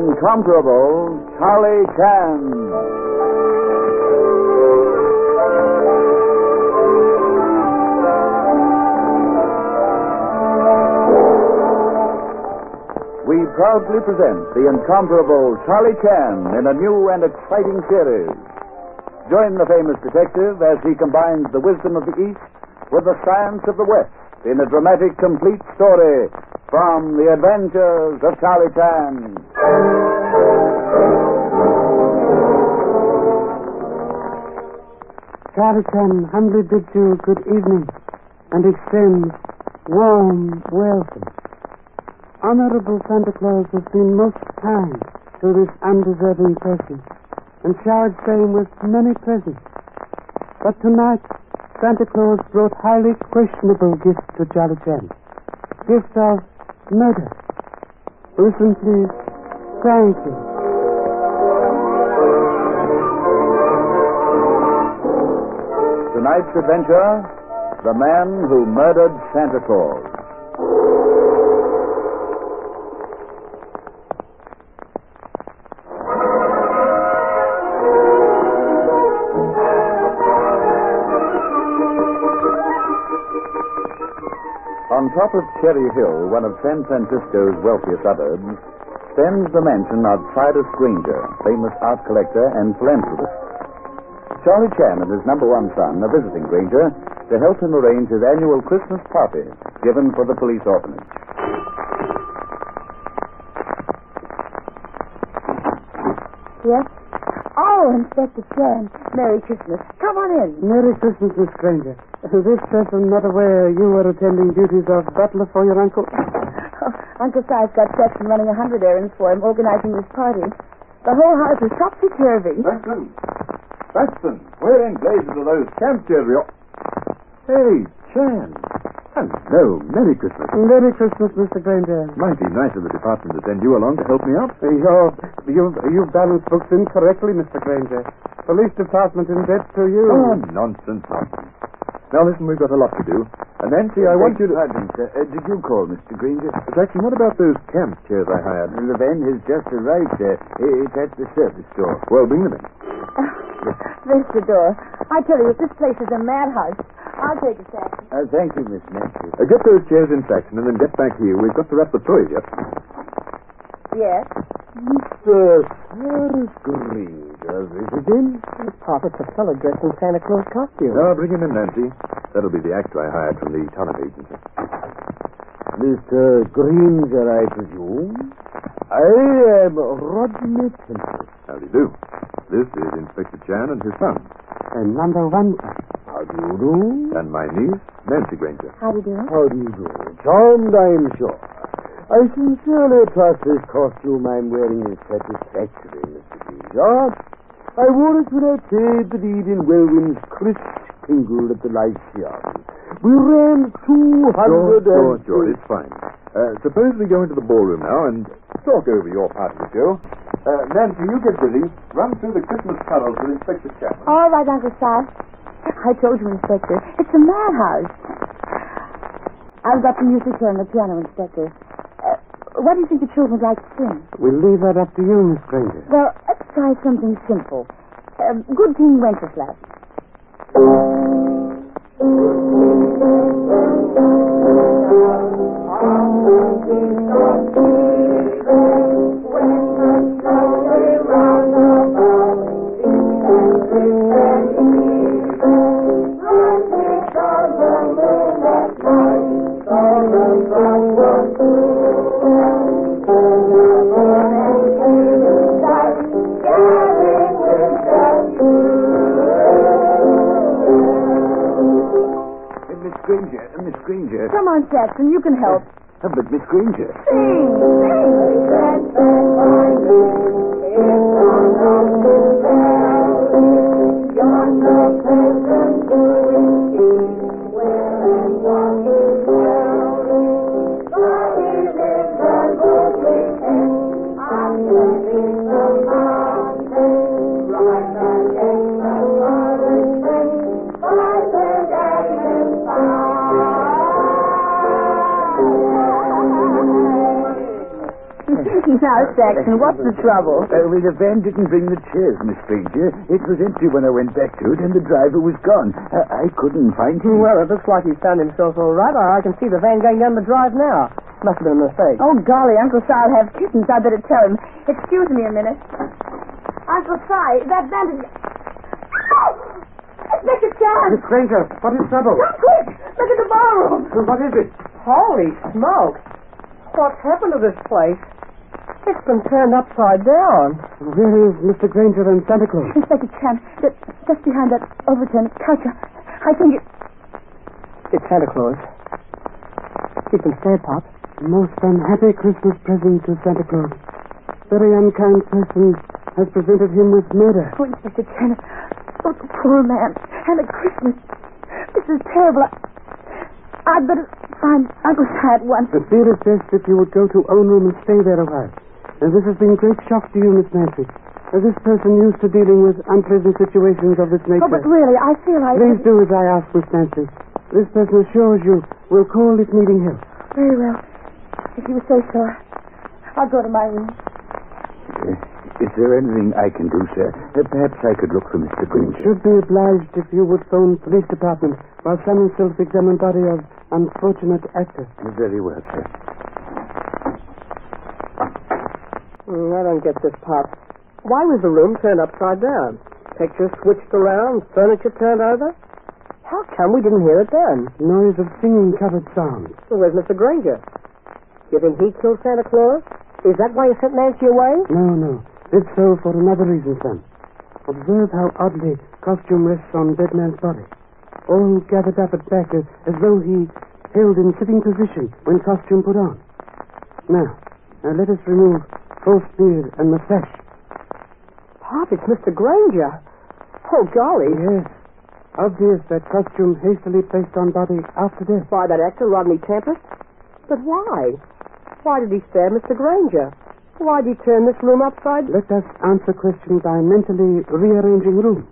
incomparable Charlie Chan. We proudly present the incomparable Charlie Chan in a new and exciting series. Join the famous detective as he combines the wisdom of the East with the science of the West in a dramatic, complete story from the adventures of Charlie Chan. Charlie Chan humbly bids you good evening and extends warm welcome. Honorable Santa Claus has been most kind to this undeserving person and showered same with many presents. But tonight, Santa Claus brought highly questionable gifts to Charlie Chan. Gifts of murder. Listen, please. Thank you. Tonight's adventure The Man Who Murdered Santa Claus. On top of Cherry Hill, one of San Francisco's wealthiest suburbs, stands the mansion of Cyrus Granger, famous art collector and philanthropist. Charlie Chan and his number one son are visiting Granger to help him arrange his annual Christmas party given for the police orphanage. Yes? Oh, Inspector Chan. Merry Christmas. Come on in. Merry Christmas, Miss Granger. This person not aware you were attending duties of butler for your uncle. Uncle Si's got Jackson running a hundred errands for him, organizing this party. The whole house is topsy-turvy. Baxton! Baxton! Where in blazes are those camp children? Hey, Chan. Hello. Merry Christmas. Merry Christmas, Mr. Granger. Mighty nice of the department to send you along to help me out. Uh, You're, you've, you've balanced books incorrectly, Mr. Granger. Police department in debt to you. Oh, nonsense, nonsense. Now, listen, we've got a lot to do. And Nancy, I want you to... Sergeant, uh, did you call, Mr. Granger? Jackson, what about those camp chairs I hired? The van has just arrived, sir. It's at the service store. Well, bring them in. There's the door. I tell you, if this place is a madhouse. I'll take a taxi. Uh, thank you, Miss Nancy. Uh, get those chairs in section and then get back here. We've got to wrap the toys yet. Yes? Mr. Cyrus Granger visiting? Prophet's a fellow dressed in Santa Claus costume. No, bring him in, Nancy. That'll be the actor I hired from the talent agency. Mr. Granger, I presume? I am Rodney Tempest. How do you do? This is Inspector Chan and his son. And number one. How do you do? And my niece, Nancy Granger. How do you do? How do you do? Charmed, I'm sure. I sincerely trust this costume I'm wearing is satisfactory, Mr. Granger. I wore it when I played the lead in Welwyn's Chris Tingle at the Lyceum. We ran 200 Sure, sure, and... sure. It's fine. Uh, suppose we go into the ballroom now and talk over your part of the show. Uh, Nancy, you get busy. Run through the Christmas carols with Inspector Chapman. All right, Uncle Si. I told you, Inspector. It's a madhouse. I've got the music here on the piano, Inspector. What do you think the children would like to sing? We'll leave that up to you, Miss Granger. Well, let's try something simple. Uh, Good King Wenceslas. Now, Saxon, what's the trouble? Uh, well, the van didn't bring the chairs, Miss Granger. It was empty when I went back to it, and the driver was gone. Uh, I couldn't find him. Well, it looks like he's found himself all right. I I can see the van going down the drive now. Must have been a mistake. Oh, golly, Uncle Si'll have kittens. I better tell him. Excuse me a minute. Uncle Si, that bandage... Oh! Inspector Chan! Miss Granger, what is trouble? Come quick! Look at the ballroom! What is it? Holy smoke! What's happened to this place? It's been turned upside down. Where is Mr. Granger and Santa Claus? Inspector Chan, just, just behind that overturned couch. I think it... It's Santa Claus. He's been sad, Pop. Most unhappy Christmas present to Santa Claus. Very unkind person has presented him with murder. Oh, Inspector Chan. Oh, the poor man. And at Christmas. This is terrible. I... I'd better find Uncle Si at once. The is best if you would go to own room and stay there a while. Now, this has been great shock to you, Miss Nancy. Now, this person used to dealing with unpleasant situations of this nature. Oh, but really, I feel I... Please do as I ask, Miss Nancy. This person assures you we'll call this meeting here. Very well. If you say so, I'll go to my room. Uh, is there anything I can do, sir? Uh, perhaps I could look for Mr. Granger. Should be obliged if you would phone police department while some self-examine body of unfortunate actor. Very well, sir. Mm, I don't get this, Pop. Why was the room turned upside down? Pictures switched around, furniture turned over? How come we didn't hear it then? Noise of singing covered sounds. Well, where's Mr. Granger? You think he killed Santa Claus? Is that why you sent Nancy away? No, no. Did so for another reason, son. Observe how oddly costume rests on dead man's body. All gathered up at back as, as though he held in sitting position when costume put on. Now, now let us remove false beard and mustache. Pop, it's Mr. Granger. Oh, golly. Yes. Obvious that costume hastily placed on body after death. By that actor, Rodney Tempest? But why? Why did he stab Mr. Granger? Why did he turn this room upside down? Let us answer questions by mentally rearranging room.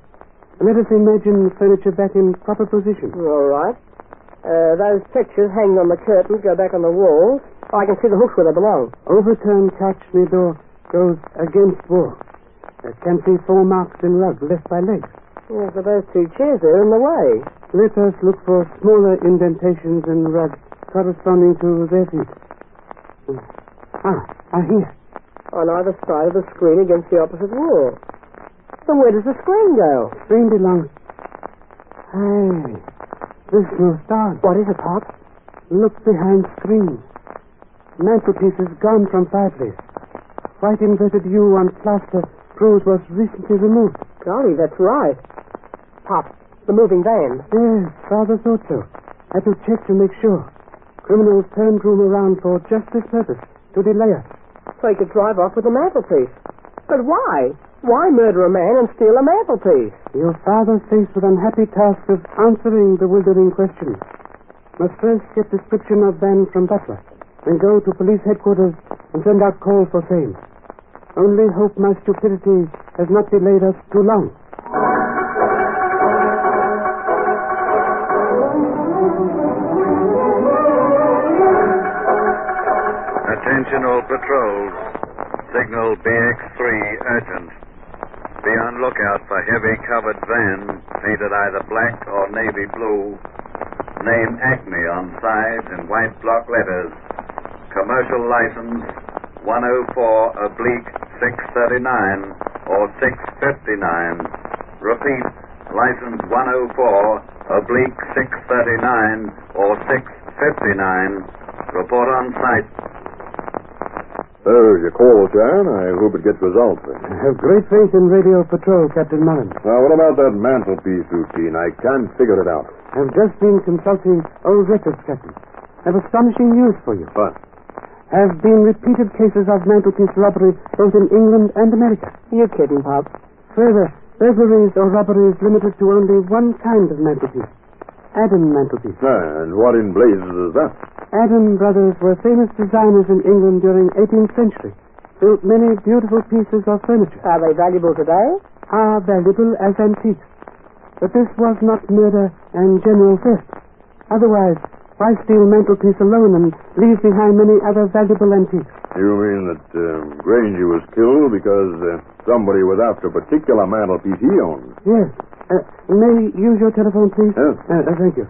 Let us imagine furniture back in proper position. All right. Uh, those pictures hanging on the curtains go back on the walls. I can see the hooks where they belong. Overturned near door goes against wall. I can see four marks in rug left by legs. Yes, but those two chairs are in the way. Let us look for smaller indentations in rug corresponding to their feet. Ah, ah, here. On either side of the screen against the opposite wall. Then where does the screen go? Screen belongs. Hey, this no start. What is it, Pop? Look behind screen. Mantelpiece is gone from fireplace. White inverted U on plaster proves was recently removed. Golly, that's right. Pop, the moving van. Yes, father thought so. Had to check to make sure. Criminals turned room around for just this purpose, to delay us. So he could drive off with the mantelpiece. But why? Why murder a man and steal a mantelpiece? Your father faced with unhappy task of answering bewildering questions. Must first get description of van from butler, then go to police headquarters and send out calls for same. Only hope my stupidity has not delayed us too long. Attention all patrols. Signal BX3 urgent. Be on lookout for heavy covered van painted either black or navy blue. Name Acme on side in white block letters. Commercial license 104 oblique 639 or 659. Repeat, license 104 oblique 639 or 659. Report on site. There's your call, Chan. I hope it gets results. I have great faith in radio patrol, Captain Mullen. Now, what about that mantelpiece routine? I can't figure it out. I've just been consulting old records, Captain. Have astonishing news for you. What? Have been repeated cases of mantelpiece robbery both in England and America. You're kidding, Pop? Further, burglaries or robberies limited to only one kind of mantelpiece. Adam mantelpiece. Ah, and what in blazes is that? Adam brothers were famous designers in England during 18th century. Built many beautiful pieces of furniture. Are they valuable today? Are valuable as antiques. But this was not murder and general theft. Otherwise, why steal mantelpiece alone and leave behind many other valuable antiques? You mean that uh, Granger was killed because uh, somebody was after a particular mantelpiece he owned? Yes. Uh, may I use your telephone, please? Yes. Uh, uh, thank you.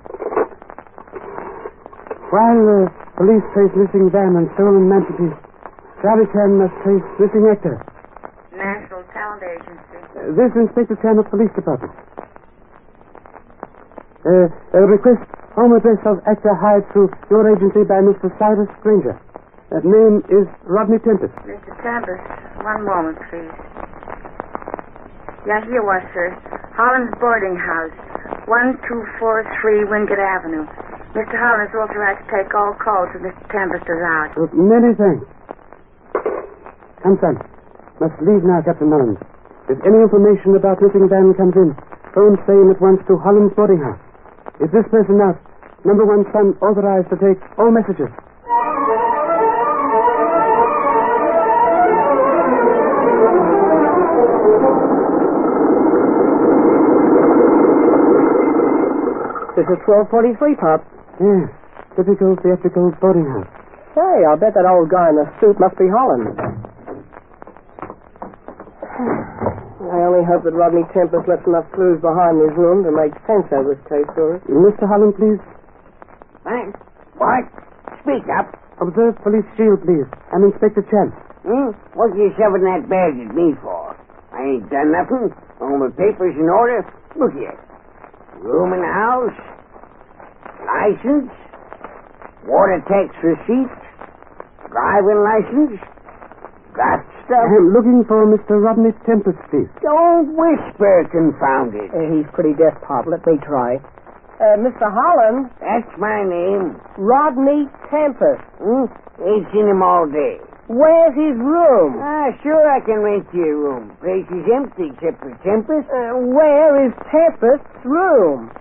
While the police trace missing van and stolen mantelpiece, Charlie Chan must trace missing actor. National Talent Agency. Uh, this Inspector Chan of Police Department. Uh, a request home address of actor hired through your agency by Mr. Cyrus Granger. That name is Rodney Tempest. Mr. Tempest, one moment, please. Yeah, here was, sir. Holland's boarding house, 1243 Wingate Avenue. Mr. Holland is authorized to take all calls if Mr. Tempest is out. Uh, many thanks. Come, son. Must leave now, Captain Mullins. If any information about missing van comes in, phone same at once to Holland's boarding house. Is this person out? Number one son authorized to take all messages. This is 1243, Pop. Yes, typical theatrical boarding house. Hey, I'll bet that old guy in the suit must be Holland. I only hope that Rodney Tempest left enough clues behind his room to make sense of this case for us. Mr. Holland, please. Thanks. What? Speak up. Observe police shield, please. I'm Inspector Chan. Hmm? What are you shoving that bag at me for? I ain't done nothing. All my papers in order. Look here. Room in the house. License. Water tax receipt. Driving license. Got stuff. I'm looking for Mr. Rodney Tempest, please. Don't whisper, confound it. Uh, he's pretty deaf, Pop. Let me try. Uh, Mr. Holland, That's my name. Rodney Tempest. Hmm? Ain't seen him all day. Where's his room? Ah, sure I can rent you a room. Place is empty except for Tempest. Uh, where is Tempest's room?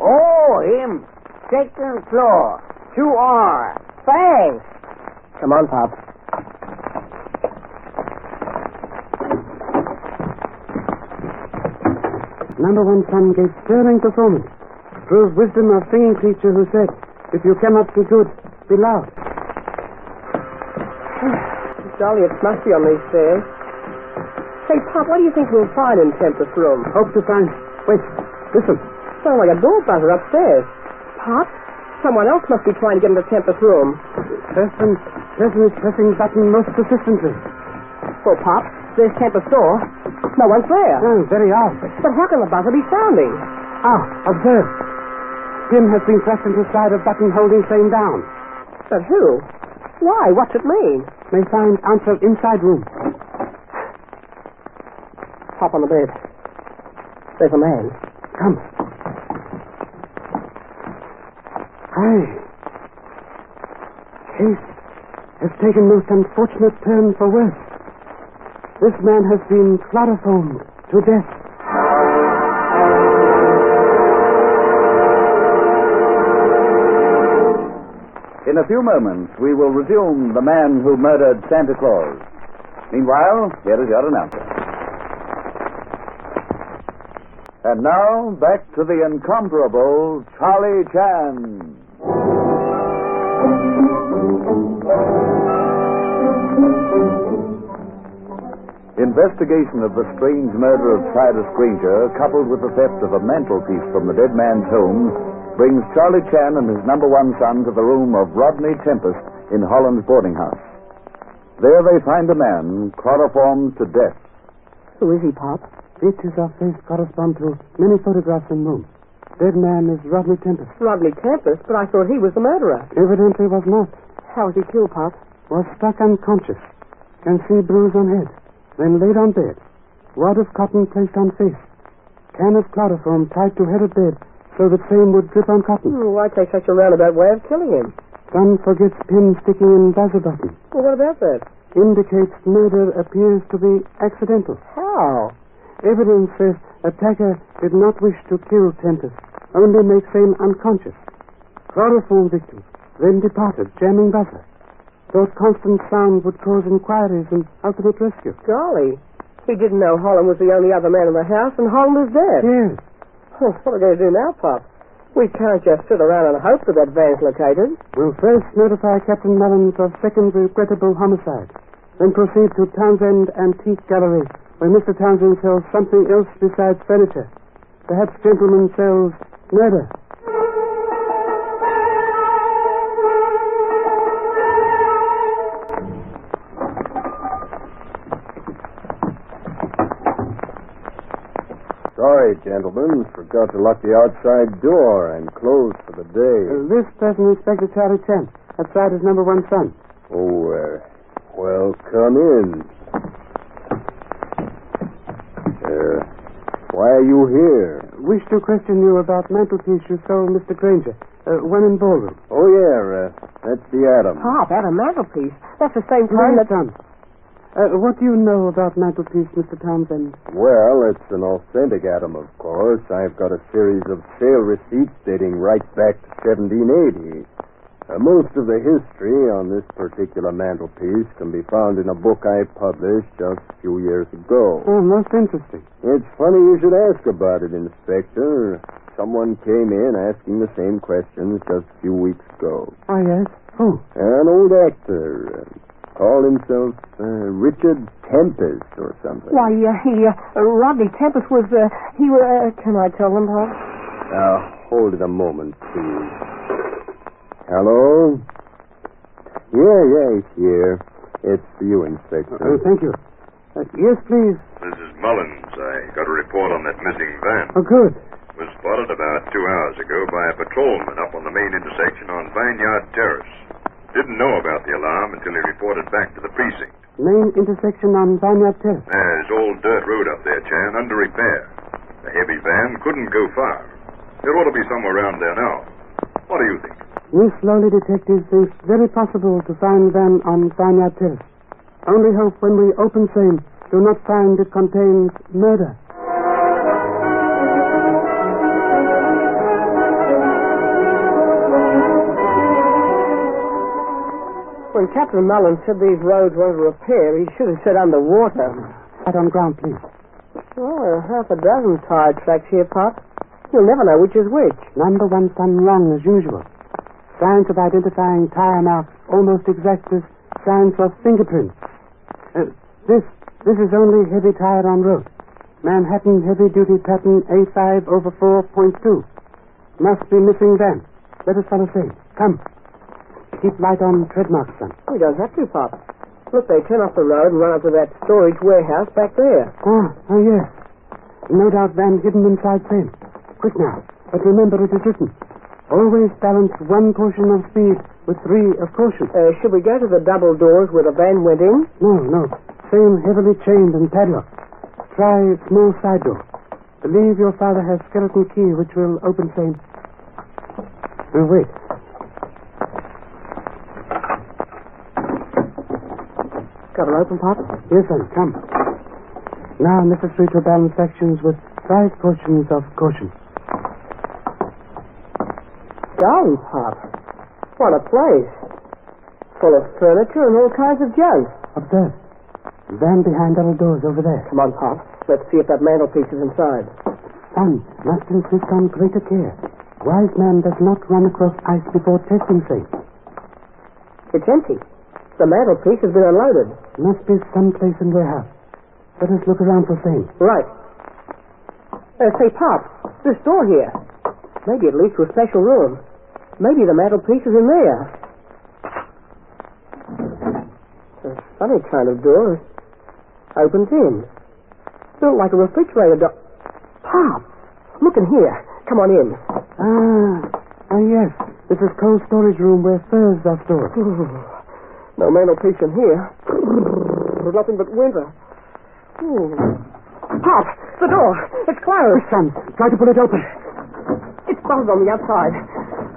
Oh, him. Second floor. 2R. Thanks. Come on, Pop. Number one son gave sterling performance. Proves wisdom of singing creature who said, if you cannot be good, be loud. Golly, it's musty on these stairs. Say, Pop, what do you think we'll find in Tempest's room? Hope to find. Wait, listen. Sounds like a door buzzer upstairs. Pop, someone else must be trying to get into Tempest's room. Person, person is pressing button most persistently. Well, Pop, there's Tempest's door. No one's there. Oh, very odd. But how can the buzzer be sounding? Ah, observe. Pin has been pressed into side of button holding same down. But who? Why? What's it mean? May find answer inside room. Pop on the bed. There's a man. Come. Aye. Case has taken most unfortunate turn for worse. This man has been chloroformed to death. In a few moments, we will resume The Man Who Murdered Santa Claus. Meanwhile, here is your announcer. And now, back to the incomparable Charlie Chan. Investigation of the strange murder of Cyrus Granger, coupled with the theft of a mantelpiece from the dead man's home, brings Charlie Chan and his number one son to the room of Rodney Tempest in Holland's boarding house. There they find a man chloroformed to death. Who is he, Pop? Features of face correspond to many photographs in room. Dead man is Rodney Tempest. Rodney Tempest, but I thought he was the murderer. Evidently was not. How was he killed, Pop? Was struck unconscious. Can see bruise on head. Then laid on bed. Wad of cotton placed on face. Can of chloroform tied to head of bed so that same would drip on cotton. Hmm, why take such a roundabout way of killing him? Son forgets pin sticking in buzzer button. Well, what about that? Indicates murder appears to be accidental. How? Evidence says attacker did not wish to kill Tempest, only make same unconscious. Chloroform victim, then departed, jamming buzzer. Thought constant sound would cause inquiries and ultimate rescue. Golly. He didn't know Holland was the only other man in the house, and Holland is dead. Yes. Oh, what are we going to do now, Pop? We can't just sit around and hope that that van's located. We'll first notify Captain Mullins of second regrettable homicide, then proceed to Townsend Antique Gallery, where Mr. Townsend sells something else besides furniture. Perhaps gentleman sells murder. Sorry, gentlemen. Forgot to lock the outside door and close for the day. Uh, this person, Inspector Charlie Chan. Outside is number one son. Oh, uh, well, come in. Uh, why are you here? Wish to question you about mantelpiece you sold Mr. Granger. Uh, one in ballroom. Oh, yeah, uh, that's the Adam. Pop, that a mantelpiece. That's the same Yes, kind that... son. Uh, what do you know about mantelpiece, Mr. Townsend? Well, it's an authentic Adam, of course. I've got a series of sale receipts dating right back to 1780. Uh, most of the history on this particular mantelpiece can be found in a book I published just a few years ago. Oh, most interesting. It's funny you should ask about it, Inspector. Someone came in asking the same questions just a few weeks ago. Oh, yes? Who? An old actor. Called himself uh, Richard Tempest or something. Why, uh, he, uh, Rodney Tempest was, uh, he was, uh, can I tell them, Pop? Now, hold it a moment, please. Hello? Yeah, yeah, he's here. It's you, Inspector. Oh, thank you. Uh, yes, please. This is Mullins. I got a report on that missing van. Oh, good. was spotted about two hours ago by a patrolman up on the main intersection on Vineyard Terrace. Didn't know about the alarm until he reported back to the precinct. Main intersection on Vineyard Terrace. There's old dirt road up there, Chan, under repair. The heavy van couldn't go far. There ought to be somewhere around there now. What do you think? We slowly detectives think very possible to find van on Vineyard Terrace. Only hope when we open same do not find it contains murder. When Captain Mullins said these roads were under repair, he should have said underwater. Out on ground, please. Well, there are half a dozen tire tracks here, Pop. You'll never know which is which. Number one son wrong as usual. Science of identifying tire marks almost exact as science of fingerprints. Uh, this this is only heavy tire on road. Manhattan heavy duty pattern A5 over 4.2. Must be missing van. Let us follow same. Come. Keep light on treadmarks, son. We don't have to, Pop. Look, they turn off the road and run up to that storage warehouse back there. Ah, oh yes. No doubt van hidden inside same. Quick now. But remember it is written. Always balance one portion of speed with three of caution. Uh, should we go to the double doors where the van went in? No, no. Same heavily chained and padlocked. Try small side door. Believe your father has skeleton key which will open same. Oh, wait. Got it open, Pop? Yes, son. Come. Now necessary to balance sections with five portions of caution. Golly, Pop. What a place. Full of furniture and all kinds of junk. Observe. Van behind double doors over there. Come on, Pop. Let's see if that mantelpiece is inside. Son, must insist on greater care. Wise man does not run across ice before testing safe. It's empty. The mantelpiece has been unloaded. Must be someplace in the warehouse. Let us look around for same. Right. Uh, say, Pop, this door here. Maybe it leads to a special room. Maybe the mantelpiece is in there. A funny kind of door. Opens in. Built like a refrigerator door. Pop, look in here. Come on in. Ah, ah yes. This is cold storage room where furs are stored. No mantelpiece in here. There's nothing but winter. Hmm. Pop, the door. It's closed. Son, try to pull it open. It's bolted on the outside.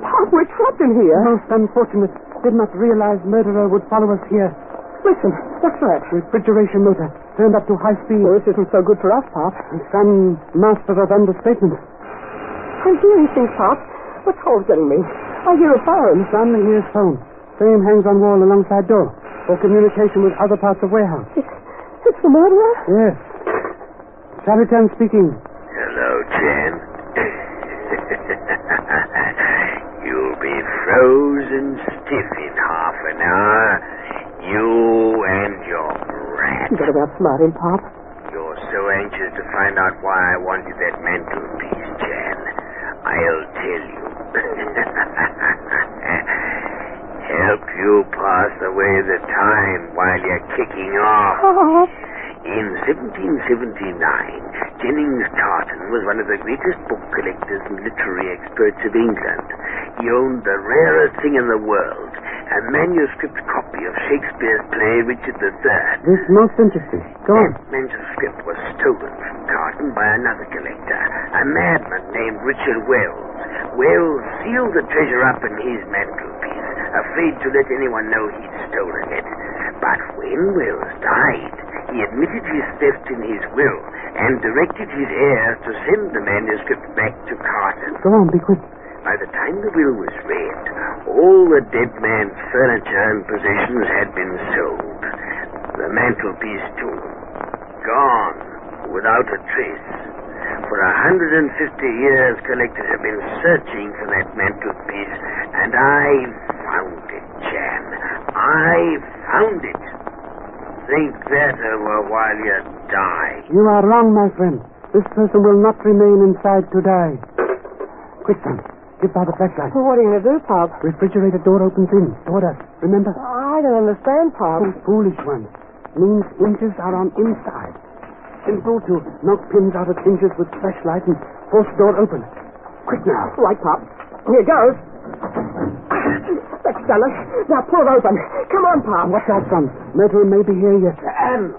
Pop, we're trapped in here. Most unfortunate. Did not realize murderer would follow us here. Listen, what's that? Refrigeration motor turned up to high speed. Well, this isn't so good for us, Pop. Son, master of understatement. I hear anything, Pop. The cold's getting me. I hear a phone. Son, here's phone. Same hangs on wall alongside door for communication with other parts of warehouse. It's the murderer? Yes. Charlie Chan speaking. Hello, Chan. You'll be frozen stiff in half an hour. You and your brat. Get about smart him, Pop. You're so anxious to find out why I wanted that mantelpiece, Chan. I'll tell you. Help you pass away the time while you're kicking off. Oh. In 1779, Jennings Carton was one of the greatest book collectors and literary experts of England. He owned the rarest thing in the world, a manuscript copy of Shakespeare's play Richard III. This most interesting. Go on. That manuscript was stolen from Carton by another collector, a madman named Richard Wells. Wells sealed the treasure up in his mantelpiece, afraid to let anyone know he'd stolen it. But when Wells died, he admitted his theft in his will and directed his heirs to send the manuscript back to Carton. Go on, be quick. By the time the will was read, all the dead man's furniture and possessions had been sold. The mantelpiece, too, gone without a trace. For a hundred and fifty years, collectors have been searching for that mantelpiece, and I found it, Chan. I found it. Think better while you die. You are wrong, my friend. This person will not remain inside to die. Quick, son. Give by the flashlight. What are you going to do, Pop? Refrigerator door opens in toward us. Remember? I don't understand, Pop. Oh, foolish one. Means hinges are on inside. Simple to knock pins out of hinges with flashlight and force door open. Quick now. Right, Pop. Here goes. Done it. Now pull it open. Come on, Pop. Watch out, son. Murderer may be here yet. Anne,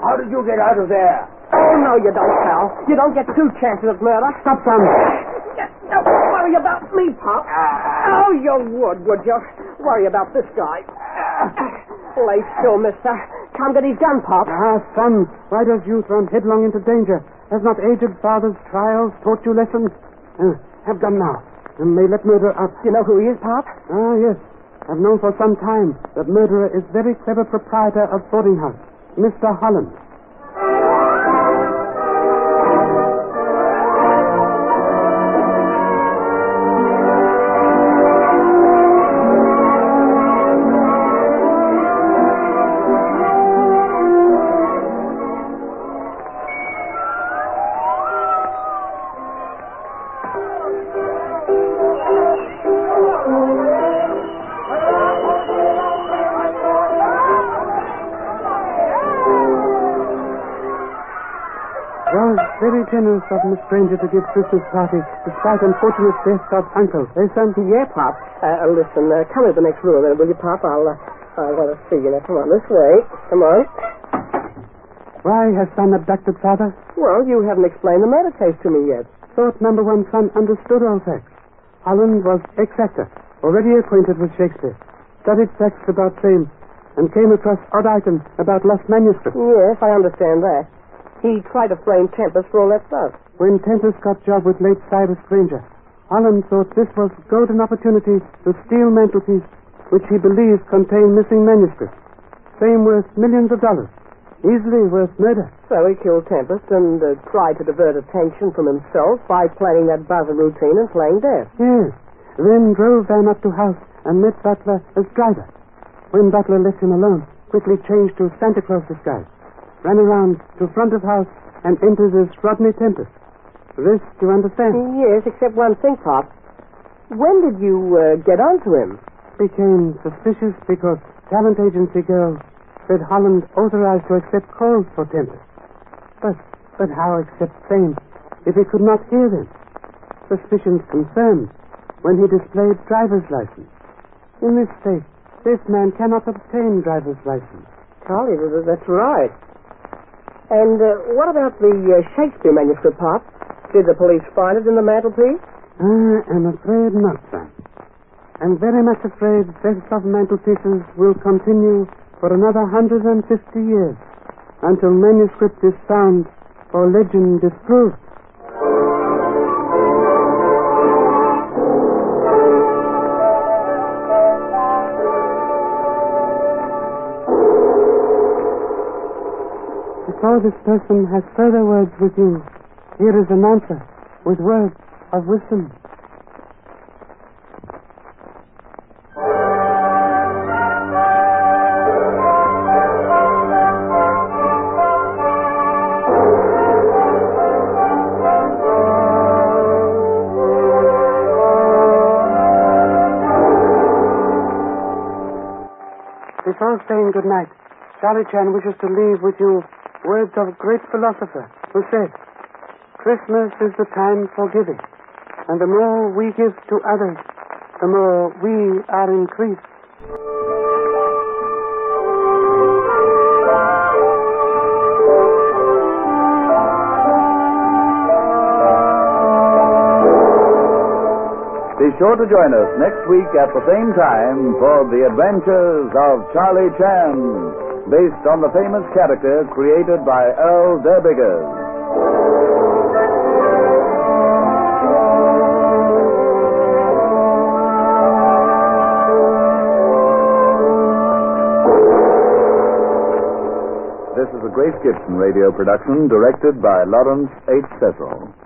how did you get out of there? Oh, no, you don't, pal. You don't get two chances at murder. Stop, son. Don't worry about me, Pop. Oh, you would, would you? Worry about this guy. Lay still, mister. Come get his gun, Pop. Ah, son. Why does youth run headlong into danger? Has not aged father's trials taught you lessons? Uh, have gun now. And may let murderer up. You know who he is, Pop? Ah, yes. I've known for some time that murderer is very clever proprietor of boarding house, Mr. Holland. Very generous of Miss Granger to give Christmas party despite unfortunate death of uncle. Eh, son? Yeah, Pop. Uh, listen, uh, come into the next room, will you, Pop? I'll, uh, I want to see you. Now, come on, this way. Come on. Why has son abducted father? Well, you haven't explained the murder case to me yet. Thought number one son understood all facts. Holland was ex-actor, already acquainted with Shakespeare. Studied facts about fame, and came across odd items about lost manuscripts. Yes, I understand that. He tried to frame Tempest for all that stuff. When Tempest got job with late Cyrus Granger, Holland thought this was golden opportunity to steal mantelpiece, which he believed contained missing manuscripts. Fame worth millions of dollars. Easily worth murder. So he killed Tempest and uh, tried to divert attention from himself by planning that buzzer routine and playing dead. Yes. Then drove Van up to house and met Butler as driver. When Butler left him alone, quickly changed to Santa Claus disguise, ran around to front of house and entered as Rodney Tempest. This you understand? Yes, except one thing, Pop. When did you uh, get onto him? Became suspicious because talent agency girl said Holland authorized to accept calls for Tempest. But, but how accept fame if he could not hear them? Suspicions confirmed when he displayed driver's license. In this state, this man cannot obtain driver's license. Charlie, that's right. And uh, what about the uh, Shakespeare manuscript, Pop? Did the police find it in the mantelpiece? I am afraid not, sir. I'm very much afraid of mantelpieces will continue for another 150 years until manuscript is found or legend disproved. so this person has further words with you. Here is an answer, with words of wisdom. Before saying good night, Charlie Chan wishes to leave with you words of a great philosopher who said, Christmas is the time for giving, and the more we give to others, the more we are increased. Be sure to join us next week at the same time for the adventures of Charlie Chan, based on the famous character created by Earl Derr Biggers. This is a Grace Gibson radio production directed by Lawrence H. Cecil.